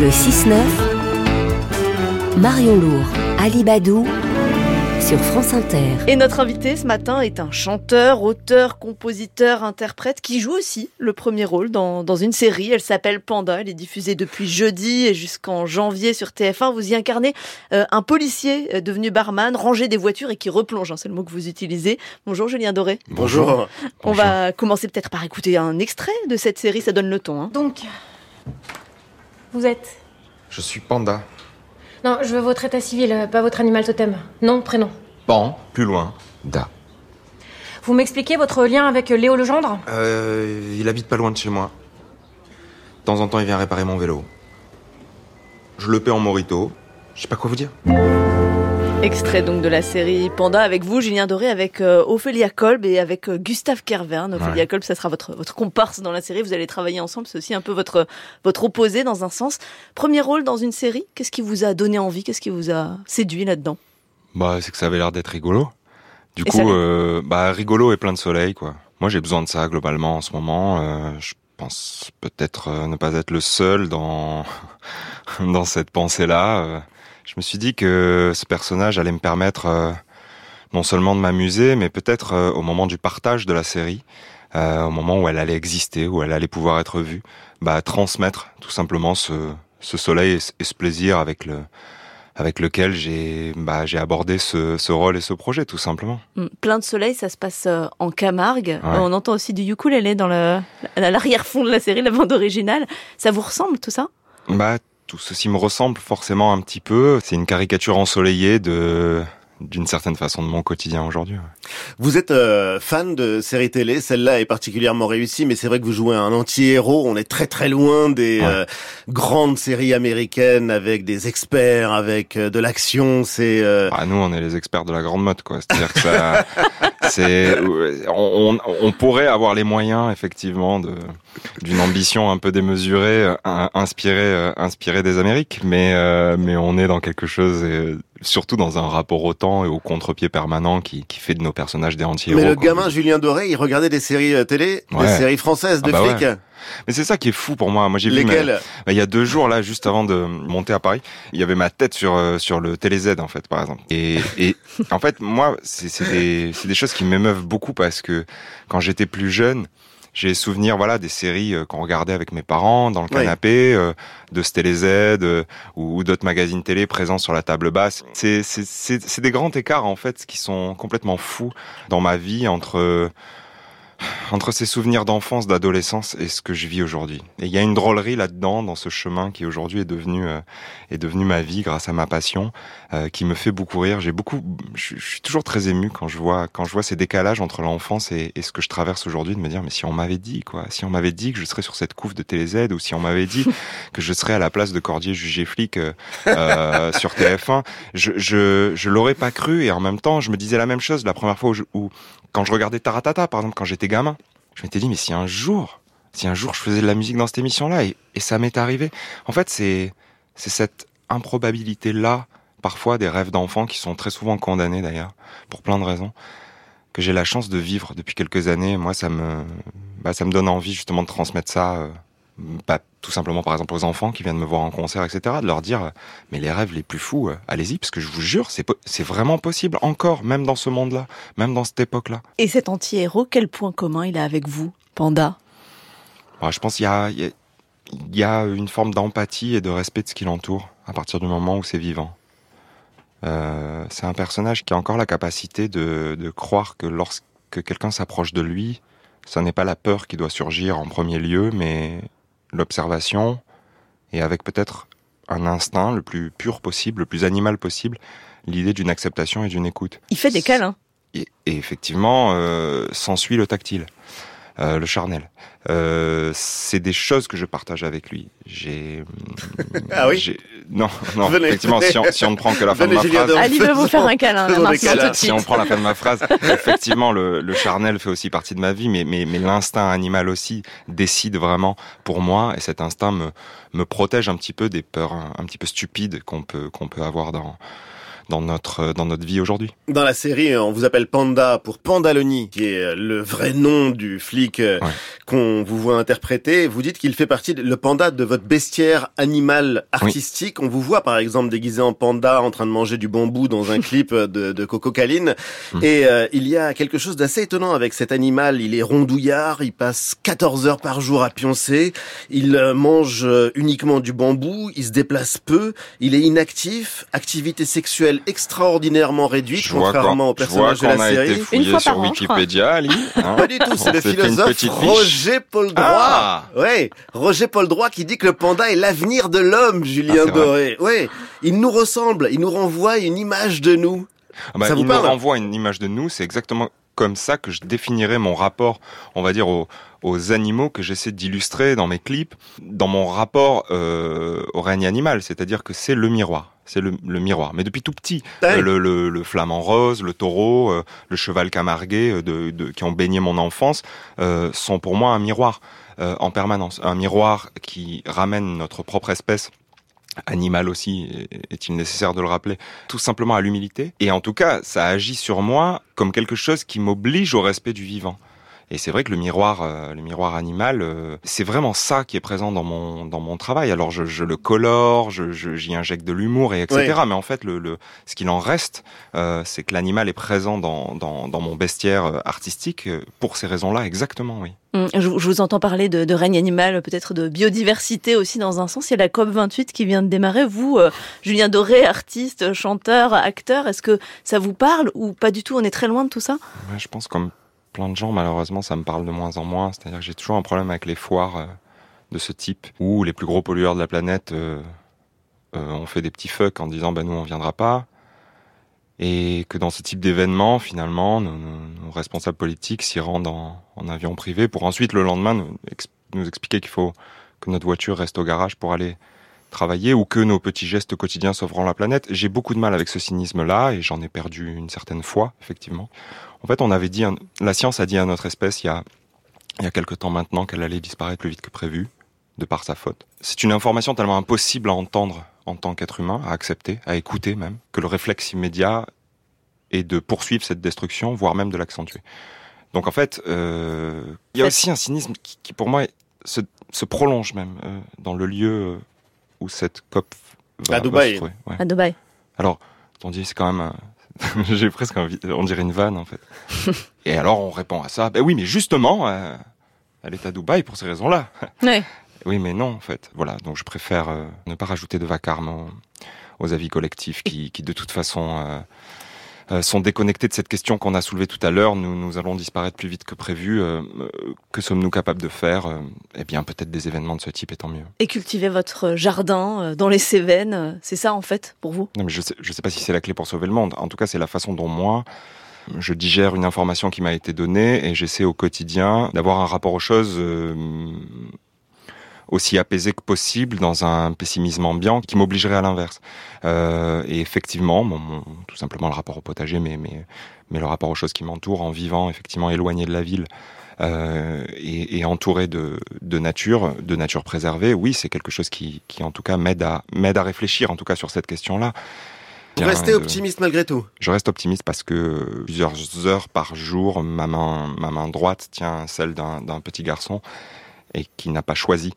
Le 6-9, Marion Lourd, Ali Badou, sur France Inter. Et notre invité ce matin est un chanteur, auteur, compositeur, interprète qui joue aussi le premier rôle dans, dans une série. Elle s'appelle Panda. Elle est diffusée depuis jeudi et jusqu'en janvier sur TF1. Vous y incarnez euh, un policier euh, devenu barman, rangé des voitures et qui replonge. hein, c'est le mot que vous utilisez. Bonjour Julien Doré. Bonjour. On va commencer peut-être par écouter un extrait de cette série. Ça donne le ton. hein. Donc, vous êtes Je suis Panda. Non, je veux votre état civil, euh, pas votre animal totem. Nom, prénom. Pan, plus loin. Da. Vous m'expliquez votre lien avec euh, Léo Legendre? Euh, il habite pas loin de chez moi. De temps en temps, il vient réparer mon vélo. Je le paie en morito. Je sais pas quoi vous dire. Extrait donc de la série Panda avec vous, Julien Doré, avec euh, Ophélia Kolb et avec euh, Gustave Kervern. Ophélia Ouais. Kolb, ça sera votre, votre comparse dans la série. Vous allez travailler ensemble. C'est aussi un peu votre, votre opposé dans un sens. Premier rôle dans une série. Qu'est-ce qui vous a donné envie? Qu'est-ce qui vous a séduit là-dedans? Bah, c'est que ça avait l'air d'être rigolo. Du Et coup, euh, bah, rigolo et plein de soleil, quoi. Moi, j'ai besoin de ça globalement en ce moment. Euh, je pense peut-être ne pas être le seul dans dans cette pensée-là. Je me suis dit que ce personnage allait me permettre euh, non seulement de m'amuser, mais peut-être euh, au moment du partage de la série, euh, au moment où elle allait exister, où elle allait pouvoir être vue, bah, transmettre tout simplement ce, ce soleil et ce, et ce plaisir avec le avec lequel j'ai bah, j'ai abordé ce, ce rôle et ce projet tout simplement. Hmm, Plein de soleil, ça se passe en Camargue. On entend aussi du ukulélé dans l'arrière-fond de la série, la bande originale. Ça vous ressemble tout ça? Bah tout ceci me ressemble forcément un petit peu. C'est une caricature ensoleillée de d'une certaine façon de mon quotidien aujourd'hui. Vous êtes euh, fan de séries télé, celle-là est particulièrement réussie, mais c'est vrai que vous jouez un anti-héros, on est très très loin des Ouais. euh, grandes séries américaines avec des experts, avec euh, de l'action, c'est... euh, Bah, nous, on est les experts de la grande mode, quoi. C'est-à-dire que ça, c'est, on, on, on pourrait avoir les moyens, effectivement, de d'une ambition un peu démesurée, euh, in- inspirée, euh, inspirée des Amériques, mais euh, mais on est dans quelque chose, et, surtout dans un rapport au temps et au contre-pied permanent qui qui fait de nos personnages des anti-héros. mais le quoi. gamin Julien Doré, il regardait des séries euh, télé, des séries françaises de Ah bah flics. Mais c'est ça qui est fou pour moi. Moi, j'ai vu Lesquelles Bah, il y a deux jours là, juste avant de monter à Paris, il y avait ma tête sur euh, sur le Télé Z en fait, par exemple. Et, et en fait, moi, c'est des c'est des choses qui m'émeuvent beaucoup parce que quand j'étais plus jeune, j'ai souvenir voilà des séries euh, qu'on regardait avec mes parents dans le canapé, euh, de ce Télé Z euh, ou, d'autres magazines télé présents sur la table basse. C'est c'est c'est c'est des grands écarts en fait qui sont complètement fous dans ma vie entre entre ces souvenirs d'enfance, d'adolescence et ce que je vis aujourd'hui. Et il y a une drôlerie là-dedans, dans ce chemin qui aujourd'hui est devenu euh, est devenu ma vie grâce à ma passion, euh, qui me fait beaucoup rire. J'ai beaucoup, je, je suis toujours très ému quand je vois quand je vois ces décalages entre l'enfance et, et ce que je traverse aujourd'hui, de me dire mais si on m'avait dit quoi, si on m'avait dit que je serais sur cette couve de Télé Z ou si on m'avait dit que je serais à la place de Cordier jugé flic euh, euh, sur TF1, je je je l'aurais pas cru et en même temps je me disais la même chose la première fois où, je- où quand je regardais Taratata, par exemple, quand j'étais gamin, je m'étais dit, mais si un jour, si un jour je faisais de la musique dans cette émission-là, et, ça m'est arrivé. En fait, c'est, c'est cette improbabilité-là, parfois des rêves d'enfants qui sont très souvent condamnés d'ailleurs, pour plein de raisons, que j'ai la chance de vivre depuis quelques années. Moi, ça me, bah, ça me donne envie justement de transmettre ça, euh, bah, tout simplement par exemple aux enfants qui viennent me voir en concert, etc., de leur dire, mais les rêves les plus fous, euh, allez-y, parce que je vous jure, c'est, po- c'est vraiment possible encore, même dans ce monde-là, même dans cette époque-là. Et cet anti-héros, quel point commun il a avec vous, Panda? Je pense qu'il y a, il y a- il y a une forme d'empathie et de respect de ce qui l'entoure à partir du moment où c'est vivant. Euh, c'est un personnage qui a encore la capacité de, de croire que lorsque quelqu'un s'approche de lui, ce n'est pas la peur qui doit surgir en premier lieu, mais l'observation et avec peut-être un instinct le plus pur possible, le plus animal possible, l'idée d'une acceptation et d'une écoute. Il fait des câlins. Et, et effectivement, euh, s'ensuit le tactile, euh, le charnel. Euh, c'est des choses que je partage avec lui. J'ai. Ah oui j'ai- Non, non. Venez, effectivement, venez. si on, si on ne prend que la fin de ma Julien phrase. Ali veut vous faire un câlin, tout de Si on prend la fin de ma phrase, effectivement, le, le charnel fait aussi partie de ma vie, mais, mais, mais l'instinct animal aussi décide vraiment pour moi, et cet instinct me, me protège un petit peu des peurs un, un petit peu stupides qu'on peut, qu'on peut avoir dans, dans notre dans notre vie aujourd'hui. Dans la série, on vous appelle Panda pour Pandaloni, qui est le vrai nom du flic euh, qu'on vous voit interpréter. Vous dites qu'il fait partie le panda de votre bestiaire animal artistique. On vous voit par exemple déguisé en panda en train de manger du bambou dans un clip de, de Coco Caline. Mm. Et euh, il y a quelque chose d'assez étonnant avec cet animal. Il est rondouillard, il passe 14 heures par jour à pioncer, il euh, mange uniquement du bambou, il se déplace peu, il est inactif, activité sexuelle extraordinairement réduite, contrairement au personnage de la série. Été Une fois sur Wikipédia, Ali. Hein Pas du tout, c'est le philosophe Roger Paul Droit. Ah ouais, Roger Paul Droit qui dit que le panda est l'avenir de l'homme, Julien ah, Doré. Ouais, il nous ressemble, il nous renvoie une image de nous. Ah bah, ça il nous renvoie une image de nous, c'est exactement comme ça que je définirais mon rapport, on va dire, aux, aux animaux que j'essaie d'illustrer dans mes clips, dans mon rapport euh, au règne animal, c'est-à-dire que c'est le miroir c'est le, miroir. Mais depuis tout petit, euh, le, le, flamant rose, le taureau, euh, le cheval camarguais euh, de, qui ont baigné mon enfance sont pour moi un miroir en permanence. Un miroir qui ramène notre propre espèce animale aussi, est-il nécessaire de le rappeler, tout simplement à l'humilité. Et en tout cas, ça agit sur moi comme quelque chose qui m'oblige au respect du vivant. Et c'est vrai que le miroir, euh, le miroir animal, euh, c'est vraiment ça qui est présent dans mon dans mon travail. Alors je, je le colore, je j'y injecte de l'humour et etc. Mais en fait, le, le ce qu'il en reste, euh, c'est que l'animal est présent dans, dans dans mon bestiaire artistique pour ces raisons-là, exactement, oui. Hum, je, vous entends parler de, de règne animal, peut-être de biodiversité aussi dans un sens. Il y a la COP 28 qui vient de démarrer. Vous, Julien Doré, artiste, chanteur, acteur, est-ce que ça vous parle ou pas du tout? On est très loin de tout ça? Ouais, je pense comme plein de gens, malheureusement, ça me parle de moins en moins. C'est-à-dire que j'ai toujours un problème avec les foires euh, de ce type, où les plus gros pollueurs de la planète euh, euh, ont fait des petits fucks en disant bah, nous on viendra pas. Et que dans ce type d'événement, finalement, nos, responsables politiques s'y rendent en, avion privé pour ensuite le lendemain nous, nous expliquer qu'il faut que notre voiture reste au garage pour aller travailler ou que nos petits gestes quotidiens sauveront la planète. J'ai beaucoup de mal avec ce cynisme-là et j'en ai perdu une certaine foi, effectivement. En fait, on avait dit, la science a dit à notre espèce il y a, il y a quelque temps maintenant qu'elle allait disparaître plus vite que prévu, de par sa faute. C'est une information tellement impossible à entendre en tant qu'être humain, à accepter, à écouter même, que le réflexe immédiat est de poursuivre cette destruction, voire même de l'accentuer. Donc en fait, euh, il y a aussi un cynisme qui, qui pour moi se, se prolonge même euh, dans le lieu où cette COP va, à Dubaï. Se ouais. À Dubaï. Alors, on dit c'est quand même J'ai presque envie, on dirait une vanne en fait. Et alors on répond à ça, ben oui, mais justement, euh, elle est à Dubaï pour ces raisons-là. Oui. Oui, mais non en fait. Voilà, donc je préfère euh, ne pas rajouter de vacarme aux, avis collectifs qui, qui de toute façon euh, sont déconnectés de cette question qu'on a soulevée tout à l'heure. Nous, nous allons disparaître plus vite que prévu. Euh, que sommes-nous capables de faire Eh bien, peut-être des événements de ce type, et tant mieux. Et cultiver votre jardin dans les Cévennes, c'est ça en fait pour vous? Non, mais je sais, je sais pas si c'est la clé pour sauver le monde. En tout cas, c'est la façon dont moi je digère une information qui m'a été donnée et j'essaie au quotidien d'avoir un rapport aux choses aussi apaisé que possible dans un pessimisme ambiant qui m'obligerait à l'inverse. Euh, et effectivement, tout simplement le rapport au potager, mais, mais, mais le rapport aux choses qui m'entourent en vivant effectivement éloigné de la ville. Euh, et, et, entouré de, de nature, de nature préservée, oui, c'est quelque chose qui, qui en tout cas m'aide à m'aide à réfléchir, en tout cas sur cette question-là. Vous restez optimiste malgré tout Je reste optimiste parce que plusieurs heures par jour, ma main, ma main droite tient celle d'un petit garçon et qui n'a pas choisi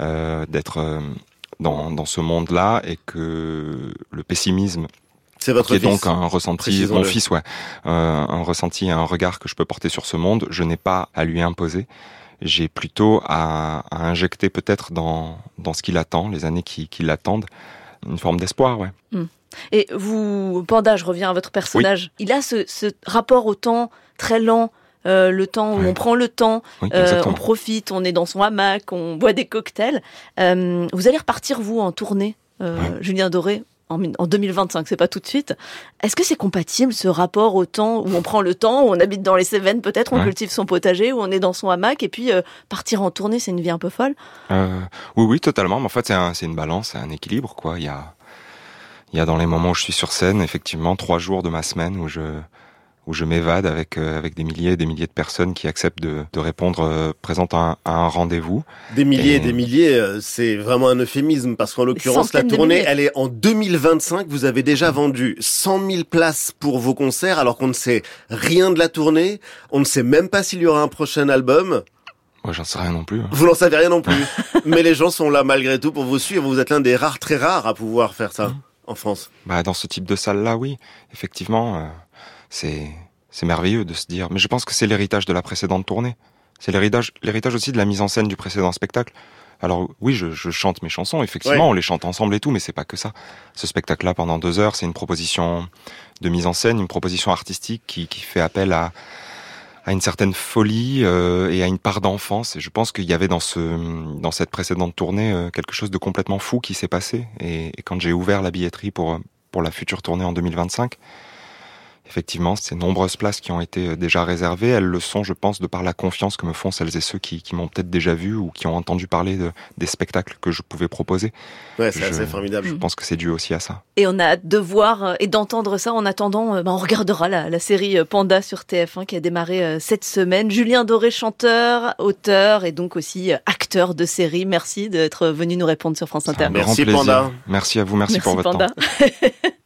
euh, d'être euh, dans, dans ce monde-là et que le pessimisme c'est votre qui est donc un ressenti, mon fils, ouais, euh, un ressenti, un regard que je peux porter sur ce monde. Je n'ai pas à lui imposer. J'ai plutôt à, à injecter peut-être dans dans ce qu'il attend, les années qui, qui l'attendent, une forme d'espoir, ouais. Hmm. Et vous, Panda, je reviens à votre personnage. Il a ce, ce rapport au temps très lent, euh, le temps où on prend le temps, euh, on profite, on est dans son hamac, on boit des cocktails. Euh, vous allez repartir vous en tournée, Julien Doré, en, 2025, c'est pas tout de suite. Est-ce que c'est compatible ce rapport au temps où on prend le temps, où on habite dans les Cévennes peut-être, on cultive son potager, où on est dans son hamac, et puis partir en tournée, c'est une vie un peu folle? Oui, oui, totalement. Mais en fait, c'est une balance, c'est un équilibre, quoi. Il y a, il y a dans les moments où je suis sur scène, effectivement, trois jours de ma semaine où je où je m'évade avec euh, avec des milliers et des milliers de personnes qui acceptent de, de répondre euh, présentes à un, un rendez-vous. Des milliers et... des milliers, euh, c'est vraiment un euphémisme parce qu'en l'occurrence la tournée, elle est en 2025. Vous avez déjà vendu 100 000 places pour vos concerts alors qu'on ne sait rien de la tournée. On ne sait même pas s'il y aura un prochain album. Moi, j'en sais rien non plus. Hein. Vous n'en savez rien non plus. Mais les gens sont là malgré tout pour vous suivre. Vous êtes l'un des rares, très rares à pouvoir faire ça mmh. en France. Bah, dans ce type de salle-là, oui. Effectivement c'est merveilleux de se dire. Mais je pense que c'est l'héritage de la précédente tournée. C'est l'héritage l'héritage aussi de la mise en scène du précédent spectacle. Alors oui, je, je chante mes chansons, effectivement, ouais. on les chante ensemble et tout, mais c'est pas que ça. Ce spectacle-là, pendant deux heures, c'est une proposition de mise en scène, une proposition artistique qui, qui fait appel à, à une certaine folie euh, et à une part d'enfance. Et je pense qu'il y avait dans ce dans cette précédente tournée euh, quelque chose de complètement fou qui s'est passé. Et, et quand j'ai ouvert la billetterie pour pour la future tournée en 2025, effectivement, ces nombreuses places qui ont été euh, déjà réservées, elles le sont, je pense, de par la confiance que me font celles et ceux qui, qui m'ont peut-être déjà vu ou qui ont entendu parler de, des spectacles que je pouvais proposer. Ouais, c'est assez formidable. Je pense que c'est dû aussi à ça. Et on a hâte de voir euh, et d'entendre ça. En attendant, bah, on regardera la, la, série Panda sur TF1 qui a démarré cette semaine. Julien Doré, chanteur, auteur et donc aussi acteur de série. Merci d'être venu nous répondre sur France Inter. Merci Panda. Merci à vous, merci, merci pour votre Panda. temps.